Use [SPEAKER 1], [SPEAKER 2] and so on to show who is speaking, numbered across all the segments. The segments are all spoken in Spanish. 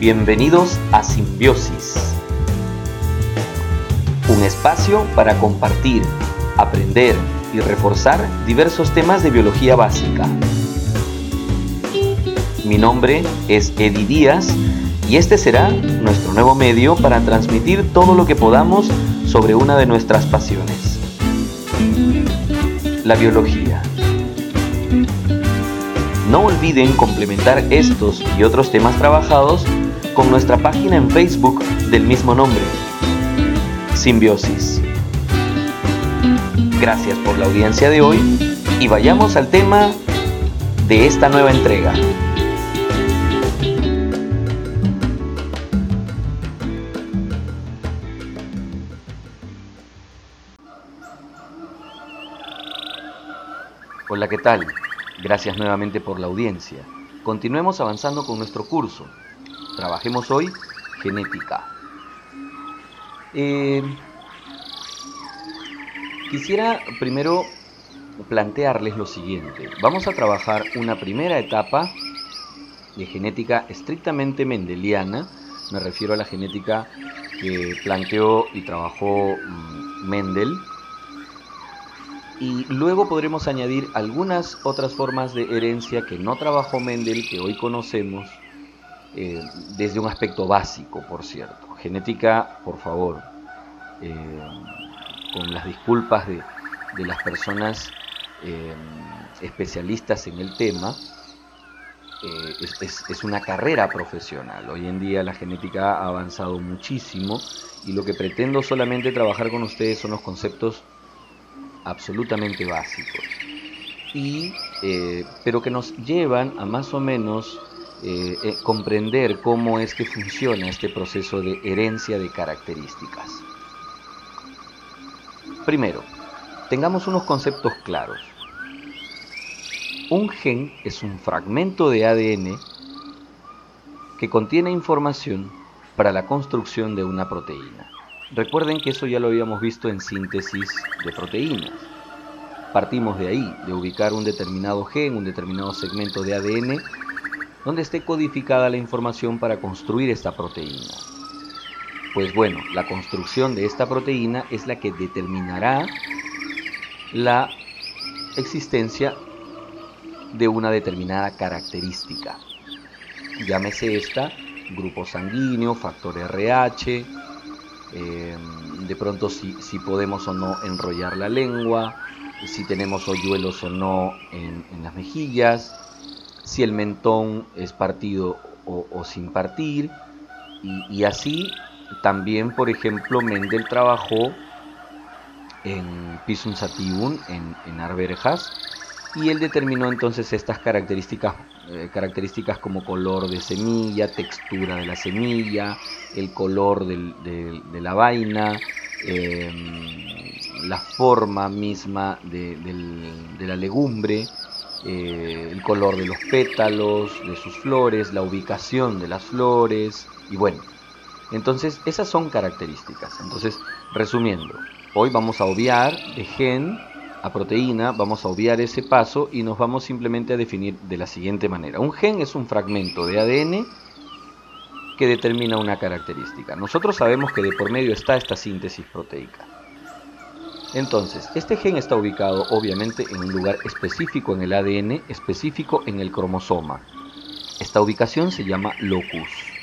[SPEAKER 1] Bienvenidos a Simbiosis, un espacio para compartir, aprender y reforzar diversos temas de biología básica. Mi nombre es Eddie Díaz y este será nuestro nuevo medio para transmitir todo lo que podamos sobre una de nuestras pasiones, la biología. No olviden complementar estos y otros temas trabajados con nuestra página en Facebook del mismo nombre, Simbiosis. Gracias por la audiencia de hoy y vayamos al tema de esta nueva entrega. Hola, ¿qué tal? Gracias nuevamente por la audiencia. Continuemos avanzando con nuestro curso. Trabajemos hoy genética. Eh, quisiera primero plantearles lo siguiente. Vamos a trabajar una primera etapa de genética estrictamente mendeliana. Me refiero a la genética que planteó y trabajó mm, Mendel y luego podremos añadir algunas otras formas de herencia que no trabajó Mendel, que hoy conocemos, eh, desde un aspecto básico, por cierto. Genética, por favor, eh, con las disculpas de, las personas eh, especialistas en el tema, es, una carrera profesional. Hoy en día la genética ha avanzado muchísimo y lo que pretendo solamente trabajar con ustedes son los conceptos absolutamente básicos, y, pero que nos llevan a más o menos eh, eh, comprender cómo es que funciona este proceso de herencia de características. Primero, tengamos unos conceptos claros. Un gen es un fragmento de ADN que contiene información para la construcción de una proteína. Recuerden que eso ya lo habíamos visto en síntesis de proteínas. Partimos de ahí, de ubicar un determinado gen, un determinado segmento de ADN, donde esté codificada la información para construir esta proteína. Pues bueno, la construcción de esta proteína es la que determinará la existencia de una determinada característica. Llámese esta grupo sanguíneo, factor RH, Em, de pronto si, si, podemos o no enrollar la lengua, si tenemos hoyuelos o no en, las mejillas, si el mentón es partido o, sin partir, y, así también, por ejemplo, Mendel trabajó en Pisum sativum, en, en arberjas, y él determinó entonces estas características, eh, características como color de semilla, textura de la semilla, el color de la vaina, em, la forma misma de, la legumbre, eh, el color de los pétalos, de sus flores, la ubicación de las flores, y bueno, entonces esas son características. Entonces, resumiendo, hoy vamos a obviar de gen a proteína, vamos a obviar ese paso y nos vamos simplemente a definir de la siguiente manera. Un gen es un fragmento de ADN que determina una característica. Nosotros sabemos que de por medio está esta síntesis proteica. Entonces, este gen está ubicado obviamente en un lugar específico en el ADN, específico en el cromosoma. Esta ubicación se llama locus.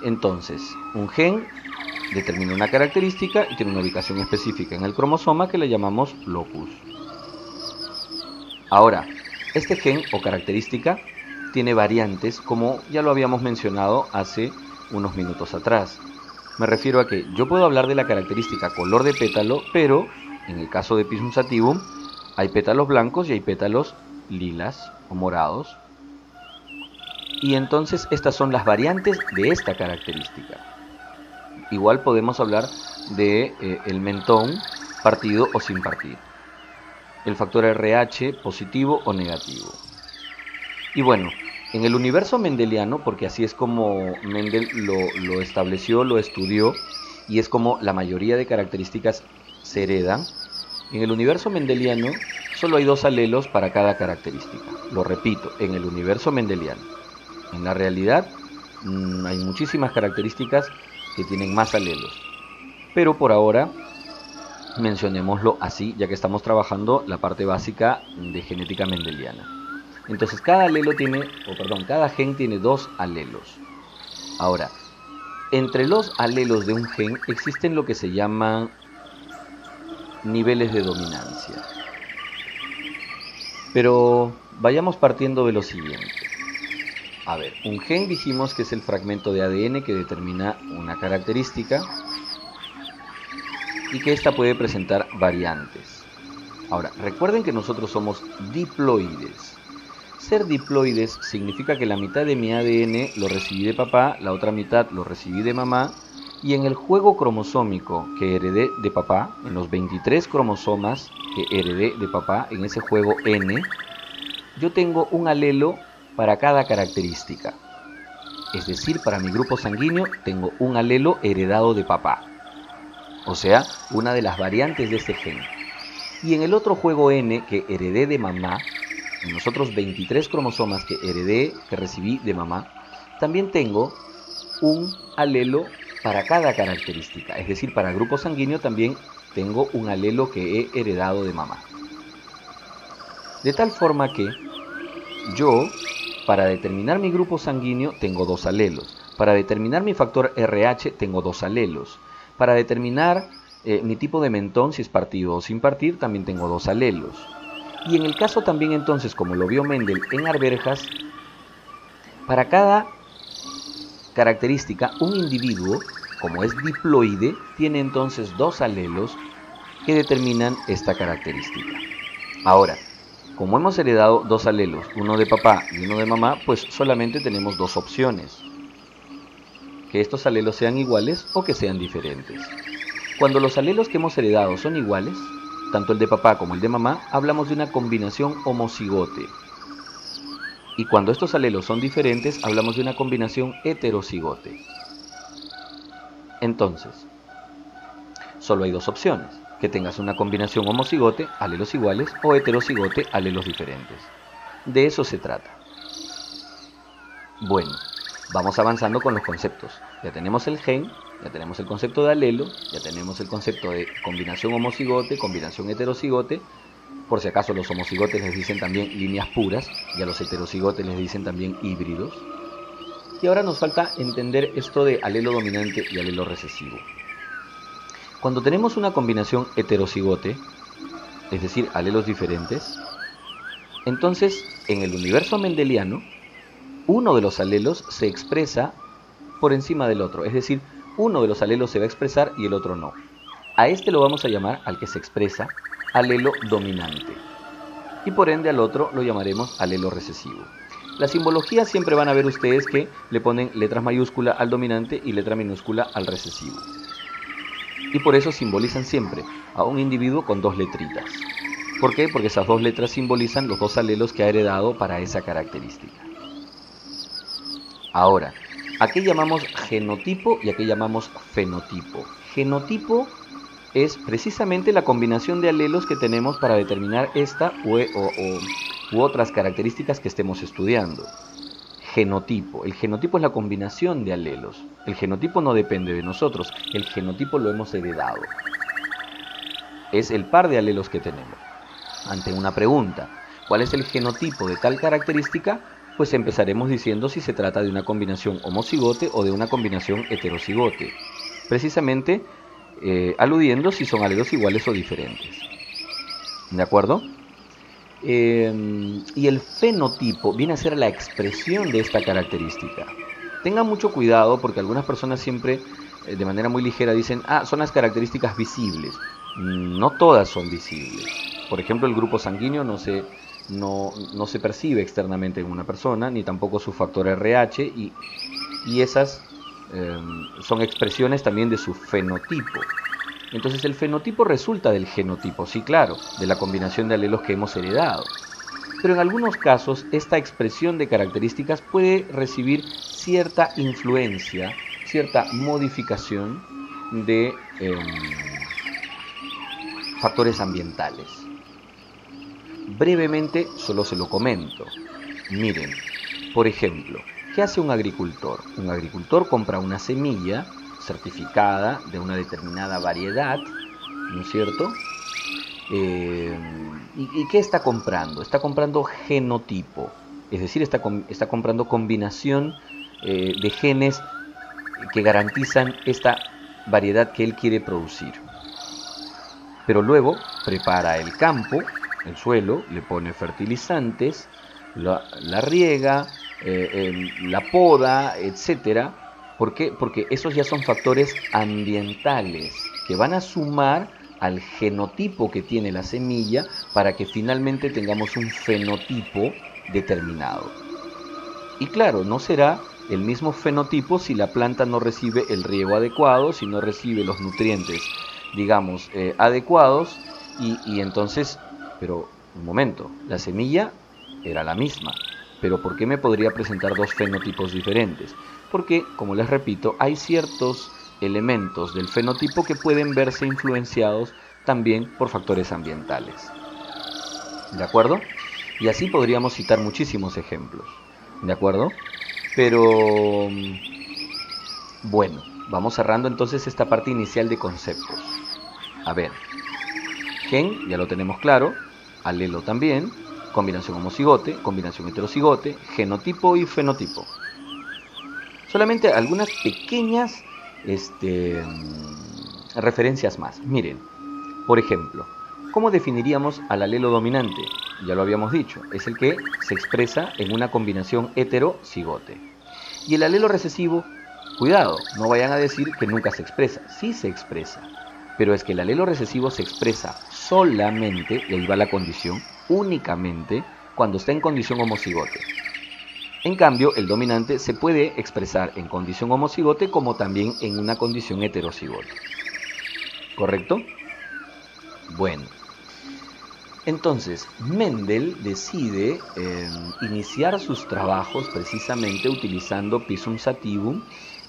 [SPEAKER 1] Entonces, un gen determina una característica y tiene una ubicación específica en el cromosoma que le llamamos locus. Ahora, este gen o característica tiene variantes como ya lo habíamos mencionado hace unos minutos atrás. Me refiero a que yo puedo hablar de la característica color de pétalo, pero en el caso de Pisum sativum hay pétalos blancos y hay pétalos lilas o morados. Y entonces estas son las variantes de esta característica. Igual podemos hablar de eh, el mentón partido o sin partir. El factor RH positivo o negativo. Y bueno, en el universo mendeliano, porque así es como Mendel lo, estableció, lo estudió, y es como la mayoría de características se heredan, en el universo mendeliano solo hay dos alelos para cada característica. Lo repito, en el universo mendeliano. En la realidad mm, hay muchísimas características que tienen más alelos. Pero por ahora mencionémoslo así, ya que estamos trabajando la parte básica de genética mendeliana. Entonces cada alelo tiene, o perdón, cada gen tiene dos alelos. Ahora, entre los alelos de un gen existen lo que se llaman niveles de dominancia. Pero vayamos partiendo de lo siguiente. A ver, un gen dijimos que es el fragmento de ADN que determina una característica y que ésta puede presentar variantes. Ahora, recuerden que nosotros somos diploides. Ser diploides significa que la mitad de mi ADN lo recibí de papá, la otra mitad lo recibí de mamá, y en el juego cromosómico que heredé de papá, en los 23 cromosomas que heredé de papá, en ese juego N, yo tengo un alelo para cada característica. Es decir, para mi grupo sanguíneo tengo un alelo heredado de papá. O sea, una de las variantes de este gen. Y en el otro juego N que heredé de mamá, los otros 23 cromosomas que heredé, que recibí de mamá, también tengo un alelo para cada característica. Es decir, para grupo sanguíneo también tengo un alelo que he heredado de mamá. De tal forma que yo, para determinar mi grupo sanguíneo, tengo dos alelos. Para determinar mi factor RH, tengo dos alelos. Para determinar eh, mi tipo de mentón, si es partido o sin partir, también tengo dos alelos. Y en el caso también entonces, como lo vio Mendel en arberjas, para cada característica, un individuo, como es diploide, tiene entonces dos alelos que determinan esta característica. Ahora, como hemos heredado dos alelos, uno de papá y uno de mamá, pues solamente tenemos dos opciones. Que estos alelos sean iguales o que sean diferentes. Cuando los alelos que hemos heredado son iguales, tanto el de papá como el de mamá, hablamos de una combinación homocigote. Y cuando estos alelos son diferentes, hablamos de una combinación heterocigote. Entonces, solo hay dos opciones que tengas una combinación homocigote, alelos iguales, o heterocigote, alelos diferentes. De eso se trata. Bueno, vamos avanzando con los conceptos. Ya tenemos el gen, ya tenemos el concepto de alelo, ya tenemos el concepto de combinación homocigote, combinación heterocigote. Por si acaso los homocigotes les dicen también líneas puras y a los heterocigotes les dicen también híbridos. Y ahora nos falta entender esto de alelo dominante y alelo recesivo. Cuando tenemos una combinación heterocigote, es decir, alelos diferentes, entonces en el universo mendeliano, uno de los alelos se expresa por encima del otro, es decir, uno de los alelos se va a expresar y el otro no. A este lo vamos a llamar al que se expresa alelo dominante. Y por ende al otro lo llamaremos alelo recesivo. La simbología siempre van a ver ustedes que le ponen letras mayúsculas al dominante y letra minúscula al recesivo y por eso simbolizan siempre a un individuo con dos letritas. ¿Por qué? Porque esas dos letras simbolizan los dos alelos que ha heredado para esa característica. Ahora, ¿a qué llamamos genotipo y a qué llamamos fenotipo? Genotipo es precisamente la combinación de alelos que tenemos para determinar esta u, u otras características que estemos estudiando genotipo. El genotipo es la combinación de alelos. El genotipo no depende de nosotros, el genotipo lo hemos heredado. Es el par de alelos que tenemos. Ante una pregunta, ¿cuál es el genotipo de tal característica? Pues empezaremos diciendo si se trata de una combinación homocigote o de una combinación heterocigote. Precisamente eh, aludiendo si son alelos iguales o diferentes. ¿De acuerdo? Em, y el fenotipo viene a ser la expresión de esta característica. Tengan mucho cuidado porque algunas personas siempre eh, de manera muy ligera dicen, ah, son las características visibles. No todas son visibles. Por ejemplo, el grupo sanguíneo no se, no, se percibe externamente en una persona, ni tampoco su factor RH, y, y esas em, son expresiones también de su fenotipo. Entonces el fenotipo resulta del genotipo, sí claro, de la combinación de alelos que hemos heredado. Pero en algunos casos esta expresión de características puede recibir cierta influencia, cierta modificación de em, factores ambientales. Brevemente solo se lo comento. Miren, por ejemplo, ¿Qué hace un agricultor? Un agricultor compra una semilla certificada de una determinada variedad, ¿no es cierto? Eh, ¿y, qué está comprando? Está comprando genotipo, es decir, está, está comprando combinación eh, de genes que garantizan esta variedad que él quiere producir. Pero luego prepara el campo, el suelo, le pone fertilizantes, la, riega, eh, la poda, etcétera. ¿Por qué? Porque esos ya son factores ambientales que van a sumar al genotipo que tiene la semilla para que finalmente tengamos un fenotipo determinado. Y claro, no será el mismo fenotipo si la planta no recibe el riego adecuado, si no recibe los nutrientes, digamos, eh, adecuados, y, y entonces, pero un momento, la semilla era la misma, pero ¿por qué me podría presentar dos fenotipos diferentes? Porque, como les repito, hay ciertos elementos del fenotipo que pueden verse influenciados también por factores ambientales. ¿De acuerdo? Y así podríamos citar muchísimos ejemplos. ¿De acuerdo? Pero bueno, vamos cerrando entonces esta parte inicial de conceptos. A ver, gen ya lo tenemos claro, alelo también, combinación homocigote, combinación heterocigote, genotipo y fenotipo. Solamente algunas pequeñas este, referencias más. Miren, por ejemplo, ¿cómo definiríamos al alelo dominante? Ya lo habíamos dicho, es el que se expresa en una combinación hetero-cigote. Y el alelo recesivo, cuidado, no vayan a decir que nunca se expresa, sí se expresa, pero es que el alelo recesivo se expresa solamente, y ahí va la condición, únicamente cuando está en condición homocigote. En cambio, el dominante se puede expresar en condición homocigote como también en una condición heterocigote. ¿Correcto? Bueno, entonces, Mendel decide em, iniciar sus trabajos precisamente utilizando Pisum Sativum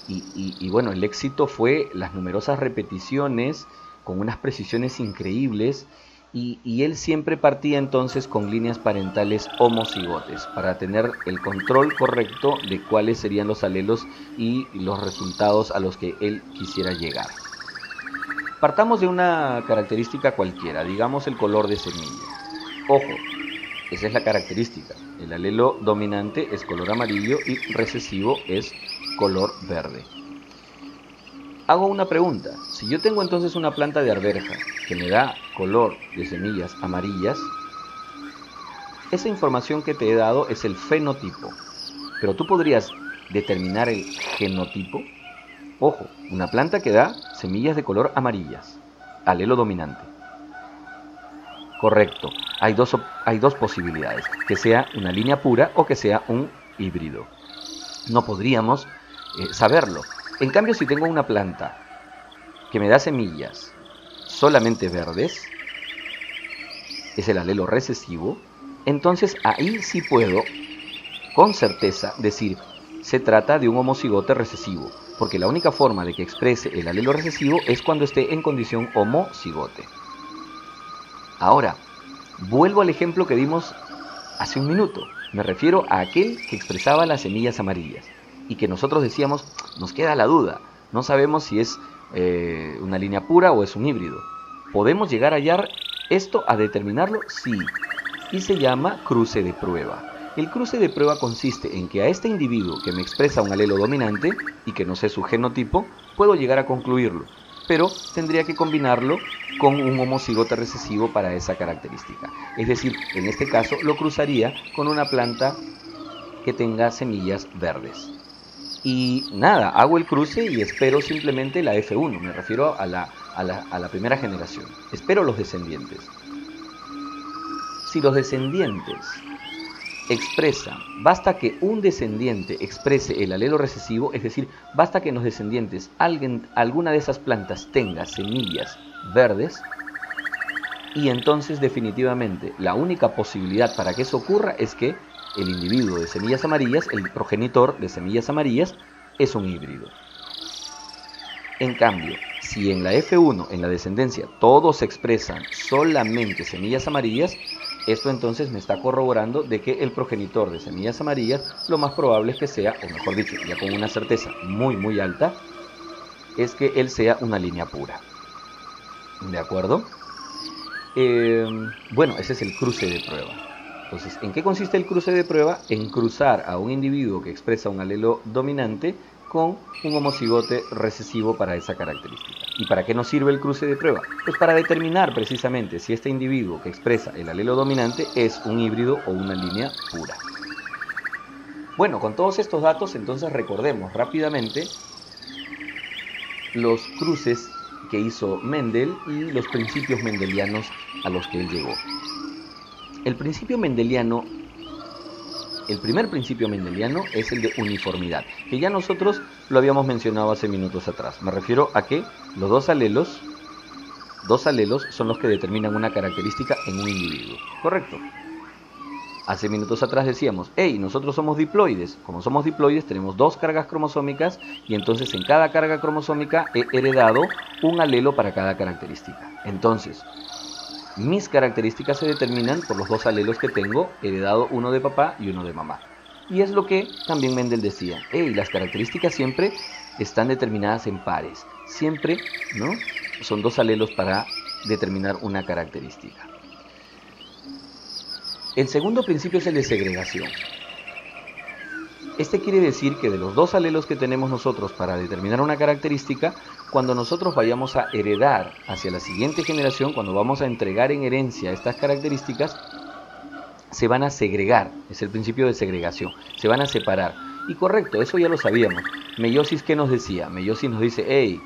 [SPEAKER 1] y, bueno, el éxito fue las numerosas repeticiones con unas precisiones increíbles y, y, él siempre partía entonces con líneas parentales homocigotes para tener el control correcto de cuáles serían los alelos y los resultados a los que él quisiera llegar. Partamos de una característica cualquiera, digamos el color de semilla. Ojo, esa es la característica. El alelo dominante es color amarillo y recesivo es color verde. Hago una pregunta. Si yo tengo entonces una planta de arberja que me da color de semillas amarillas, esa información que te he dado es el fenotipo. Pero tú podrías determinar el genotipo. Ojo, una planta que da semillas de color amarillas, alelo dominante. Correcto, hay dos, hay dos posibilidades, que sea una línea pura o que sea un híbrido. No podríamos eh, saberlo. En cambio, si tengo una planta que me da semillas solamente verdes, es el alelo recesivo, entonces ahí sí puedo con certeza decir, se trata de un homocigote recesivo, porque la única forma de que exprese el alelo recesivo es cuando esté en condición homocigote. Ahora, vuelvo al ejemplo que dimos hace un minuto. Me refiero a aquel que expresaba las semillas amarillas y que nosotros decíamos, nos queda la duda, no sabemos si es eh, una línea pura o es un híbrido. ¿Podemos llegar a hallar esto, a determinarlo? Sí, y se llama cruce de prueba. El cruce de prueba consiste en que a este individuo que me expresa un alelo dominante y que no sé su genotipo, puedo llegar a concluirlo, pero tendría que combinarlo con un homocigote recesivo para esa característica. Es decir, en este caso lo cruzaría con una planta que tenga semillas verdes. Y nada, hago el cruce y espero simplemente la F1, me refiero a la, a la, a la primera generación. Espero los descendientes. Si los descendientes expresa, basta que un descendiente exprese el alelo recesivo, es decir, basta que en los descendientes alguien, alguna de esas plantas tenga semillas verdes, y entonces definitivamente la única posibilidad para que eso ocurra es que el individuo de semillas amarillas, el progenitor de semillas amarillas, es un híbrido. En cambio, si en la F1, en la descendencia, todos expresan solamente semillas amarillas, Esto entonces me está corroborando de que el progenitor de semillas amarillas lo más probable es que sea, o mejor dicho, ya con una certeza muy muy alta, es que él sea una línea pura. ¿De acuerdo? Eh, bueno, ese es el cruce de prueba. Entonces, ¿en qué consiste el cruce de prueba? En cruzar a un individuo que expresa un alelo dominante un homocigote recesivo para esa característica. ¿Y para qué nos sirve el cruce de prueba? Pues para determinar precisamente si este individuo que expresa el alelo dominante es un híbrido o una línea pura. Bueno, con todos estos datos entonces recordemos rápidamente los cruces que hizo Mendel y los principios mendelianos a los que él llegó. El principio mendeliano, el primer principio mendeliano es el de uniformidad, que ya nosotros lo habíamos mencionado hace minutos atrás. Me refiero a que los dos alelos, dos alelos son los que determinan una característica en un individuo. ¿Correcto? Hace minutos atrás decíamos, hey, nosotros somos diploides. Como somos diploides tenemos dos cargas cromosómicas y entonces en cada carga cromosómica he heredado un alelo para cada característica. Entonces, mis características se determinan por los dos alelos que tengo, heredado uno de papá y uno de mamá. Y es lo que también Mendel decía, hey, las características siempre están determinadas en pares. Siempre, ¿no? Son dos alelos para determinar una característica. El segundo principio es el de segregación. Este quiere decir que de los dos alelos que tenemos nosotros para determinar una característica, cuando nosotros vayamos a heredar hacia la siguiente generación, cuando vamos a entregar en herencia estas características, se van a segregar, es el principio de segregación, se van a separar. Y correcto, eso ya lo sabíamos. Meiosis, ¿qué nos decía? Meiosis nos dice, hey,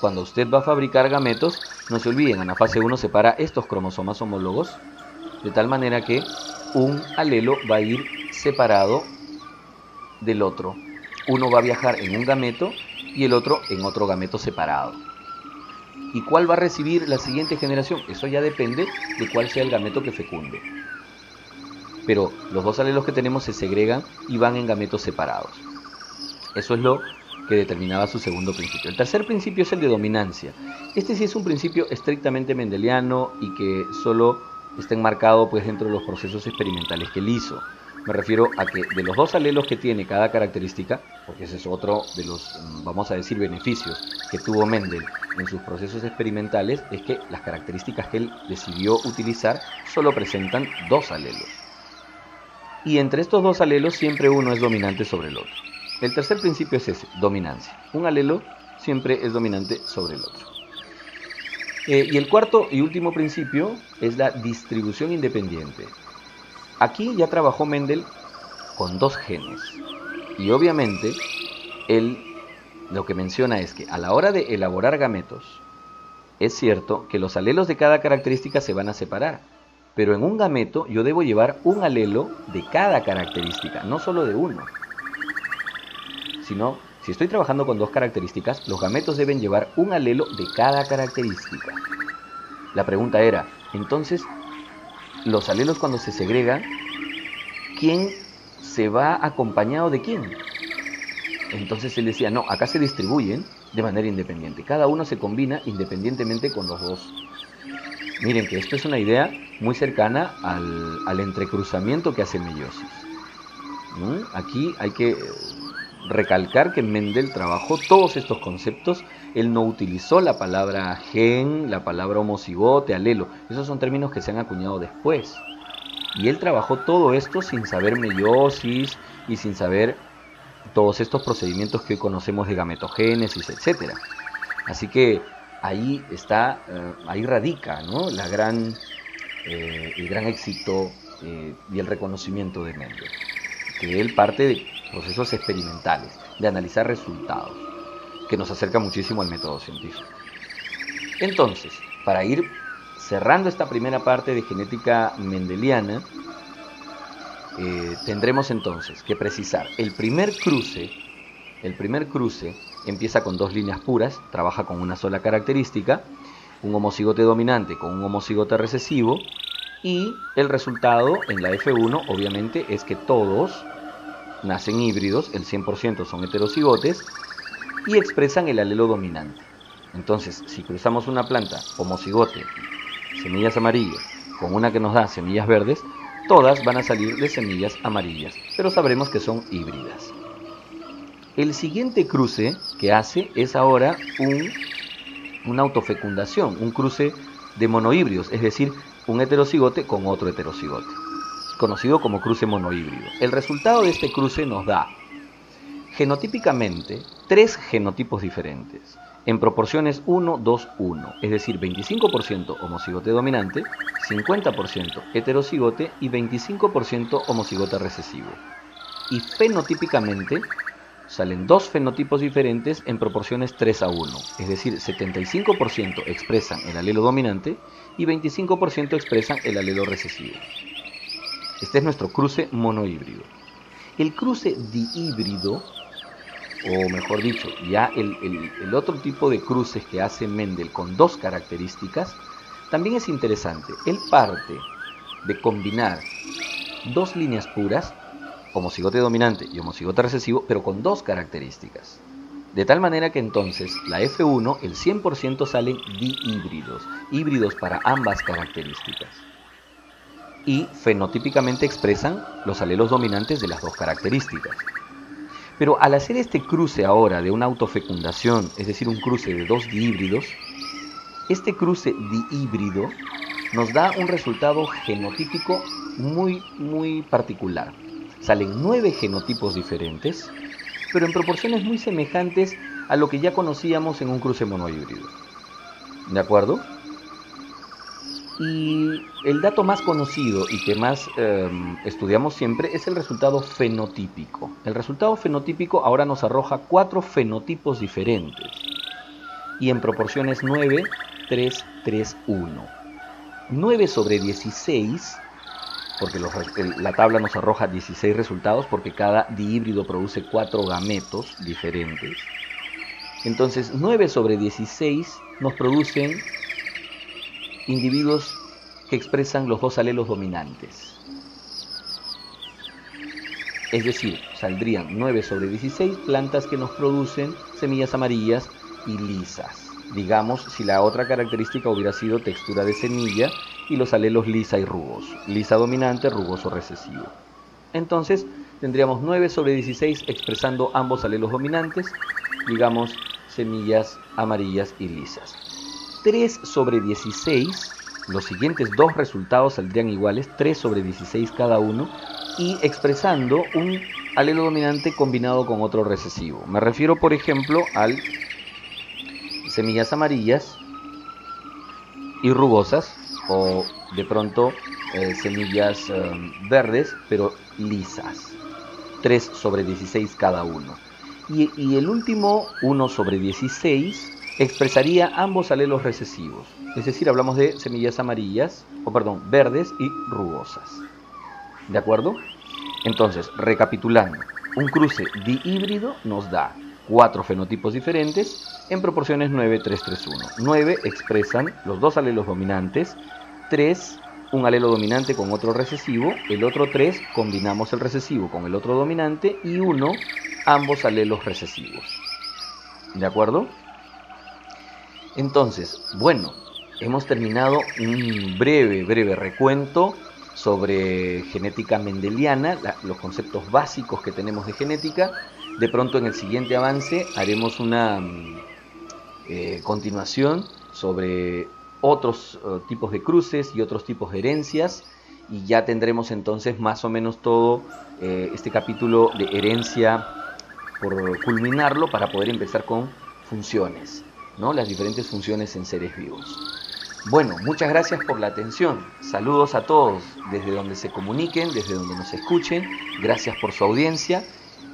[SPEAKER 1] cuando usted va a fabricar gametos, no se olviden, en la fase 1 separa estos cromosomas homólogos de tal manera que un alelo va a ir separado del otro. Uno va a viajar en un gameto y el otro en otro gameto separado. ¿Y cuál va a recibir la siguiente generación? Eso ya depende de cuál sea el gameto que fecunde. Pero los dos alelos que tenemos se segregan y van en gametos separados. Eso es lo que determinaba su segundo principio. El tercer principio es el de dominancia. Este sí es un principio estrictamente mendeliano y que solo está enmarcado pues dentro de los procesos experimentales que él hizo. Me refiero a que de los dos alelos que tiene cada característica, porque ese es otro de los, mm, vamos a decir, beneficios que tuvo Mendel en sus procesos experimentales, es que las características que él decidió utilizar solo presentan dos alelos. Y entre estos dos alelos siempre uno es dominante sobre el otro. El tercer principio es ese, dominancia. Un alelo siempre es dominante sobre el otro. Eh, y el cuarto y último principio es la distribución independiente. Aquí ya trabajó Mendel con dos genes. Y obviamente, él lo que menciona es que a la hora de elaborar gametos, es cierto que los alelos de cada característica se van a separar. Pero en un gameto yo debo llevar un alelo de cada característica, no solo de uno. Sino si estoy trabajando con dos características, los gametos deben llevar un alelo de cada característica. La pregunta era, entonces, los alelos cuando se segregan, ¿quién se va acompañado de quién? Entonces él decía, no, acá se distribuyen de manera independiente. Cada uno se combina independientemente con los dos. Miren que esto es una idea muy cercana al, entrecruzamiento que hace meiosis. Aquí hay que recalcar que Mendel trabajó todos estos conceptos. Él no utilizó la palabra gen, la palabra homocigote, alelo. Esos son términos que se han acuñado después. Y él trabajó todo esto sin saber meiosis y sin saber todos estos procedimientos que conocemos de gametogénesis, etc. Así que ahí está, eh, ahí radica ¿no? la gran, eh, el gran éxito eh, y el reconocimiento de Mendel. Que él parte de procesos experimentales, de analizar resultados, que nos acerca muchísimo al método científico. Entonces, para ir cerrando esta primera parte de genética mendeliana, eh, tendremos entonces que precisar el primer cruce, el primer cruce empieza con dos líneas puras, trabaja con una sola característica, un homocigote dominante con un homocigote recesivo, y el resultado en la F1 obviamente es que todos nacen híbridos, el 100% son heterocigotes, y expresan el alelo dominante. Entonces, si cruzamos una planta homocigote, semillas amarillas, con una que nos da semillas verdes, todas van a salir de semillas amarillas, pero sabremos que son híbridas. El siguiente cruce que hace es ahora un, una autofecundación, un cruce de monohíbridos, es decir, un heterocigote con otro heterocigote, conocido como cruce monohíbrido. El resultado de este cruce nos da genotípicamente tres genotipos diferentes, en proporciones 1, 2, 1, es decir, 25% homocigote dominante, 50% heterocigote y 25% homocigote recesivo. Y fenotípicamente salen dos fenotipos diferentes en proporciones 3 a 1, es decir, 75% expresan el alelo dominante y 25% expresan el alelo recesivo. Este es nuestro cruce monohíbrido. El cruce dihíbrido, o mejor dicho, ya el, otro tipo de cruces que hace Mendel con dos características, también es interesante. Él parte de combinar dos líneas puras homocigote dominante y homocigote recesivo, pero con dos características. De tal manera que entonces la F1, el 100% salen dihíbridos, híbridos para ambas características. Y fenotípicamente expresan los alelos dominantes de las dos características. Pero al hacer este cruce ahora de una autofecundación, es decir, un cruce de dos dihíbridos, este cruce dihíbrido nos da un resultado genotípico muy, muy particular salen nueve genotipos diferentes, pero en proporciones muy semejantes a lo que ya conocíamos en un cruce monohíbrido. ¿De acuerdo? Y el dato más conocido y que más em, estudiamos siempre es el resultado fenotípico. El resultado fenotípico ahora nos arroja cuatro fenotipos diferentes y en proporciones 9, 3, 3, 1. 9 sobre 16 porque la tabla nos arroja 16 resultados porque cada dihíbrido produce 4 gametos diferentes. Entonces 9 sobre 16 nos producen individuos que expresan los dos alelos dominantes. Es decir, saldrían 9 sobre 16 plantas que nos producen semillas amarillas y lisas. Digamos, si la otra característica hubiera sido textura de semilla y los alelos lisa y rugoso. Lisa dominante, rugoso recesivo. Entonces tendríamos 9 sobre 16 expresando ambos alelos dominantes, digamos semillas amarillas y lisas. 3 sobre 16, los siguientes dos resultados saldrían iguales, 3 sobre 16 cada uno, y expresando un alelo dominante combinado con otro recesivo. Me refiero, por ejemplo, al semillas amarillas y rugosas, o de pronto eh, semillas eh, verdes, pero lisas. 3 sobre 16 cada uno. Y, y, el último 1 sobre 16 expresaría ambos alelos recesivos. Es decir, hablamos de semillas amarillas, o perdón, verdes y rugosas. ¿De acuerdo? Entonces, recapitulando, un cruce dihíbrido nos da cuatro fenotipos diferentes en proporciones 9, 3, 3, 1. 9 expresan los dos alelos dominantes 3 un alelo dominante con otro recesivo, el otro 3 combinamos el recesivo con el otro dominante y 1 ambos alelos recesivos. ¿De acuerdo? Entonces, bueno, hemos terminado un breve, breve recuento sobre genética mendeliana, los conceptos básicos que tenemos de genética. De pronto en el siguiente avance haremos una mm, eh, continuación sobre otros eh, tipos de cruces y otros tipos de herencias y ya tendremos entonces más o menos todo eh, este capítulo de herencia por culminarlo para poder empezar con funciones, ¿no? las diferentes funciones en seres vivos. Bueno, muchas gracias por la atención. Saludos a todos desde donde se comuniquen, desde donde nos escuchen. Gracias por su audiencia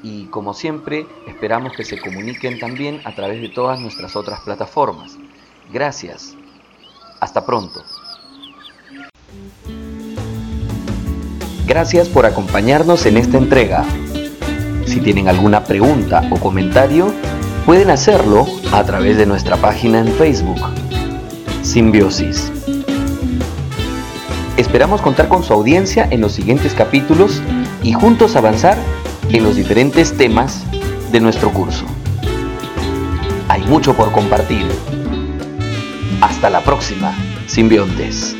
[SPEAKER 1] y como siempre esperamos que se comuniquen también a través de todas nuestras otras plataformas. Gracias. Hasta pronto. Gracias por acompañarnos en esta entrega. Si tienen alguna pregunta o comentario, pueden hacerlo a través de nuestra página en Facebook, Simbiosis. Esperamos contar con su audiencia en los siguientes capítulos y juntos avanzar en los diferentes temas de nuestro curso. Hay mucho por compartir. Hasta la próxima, simbiontes.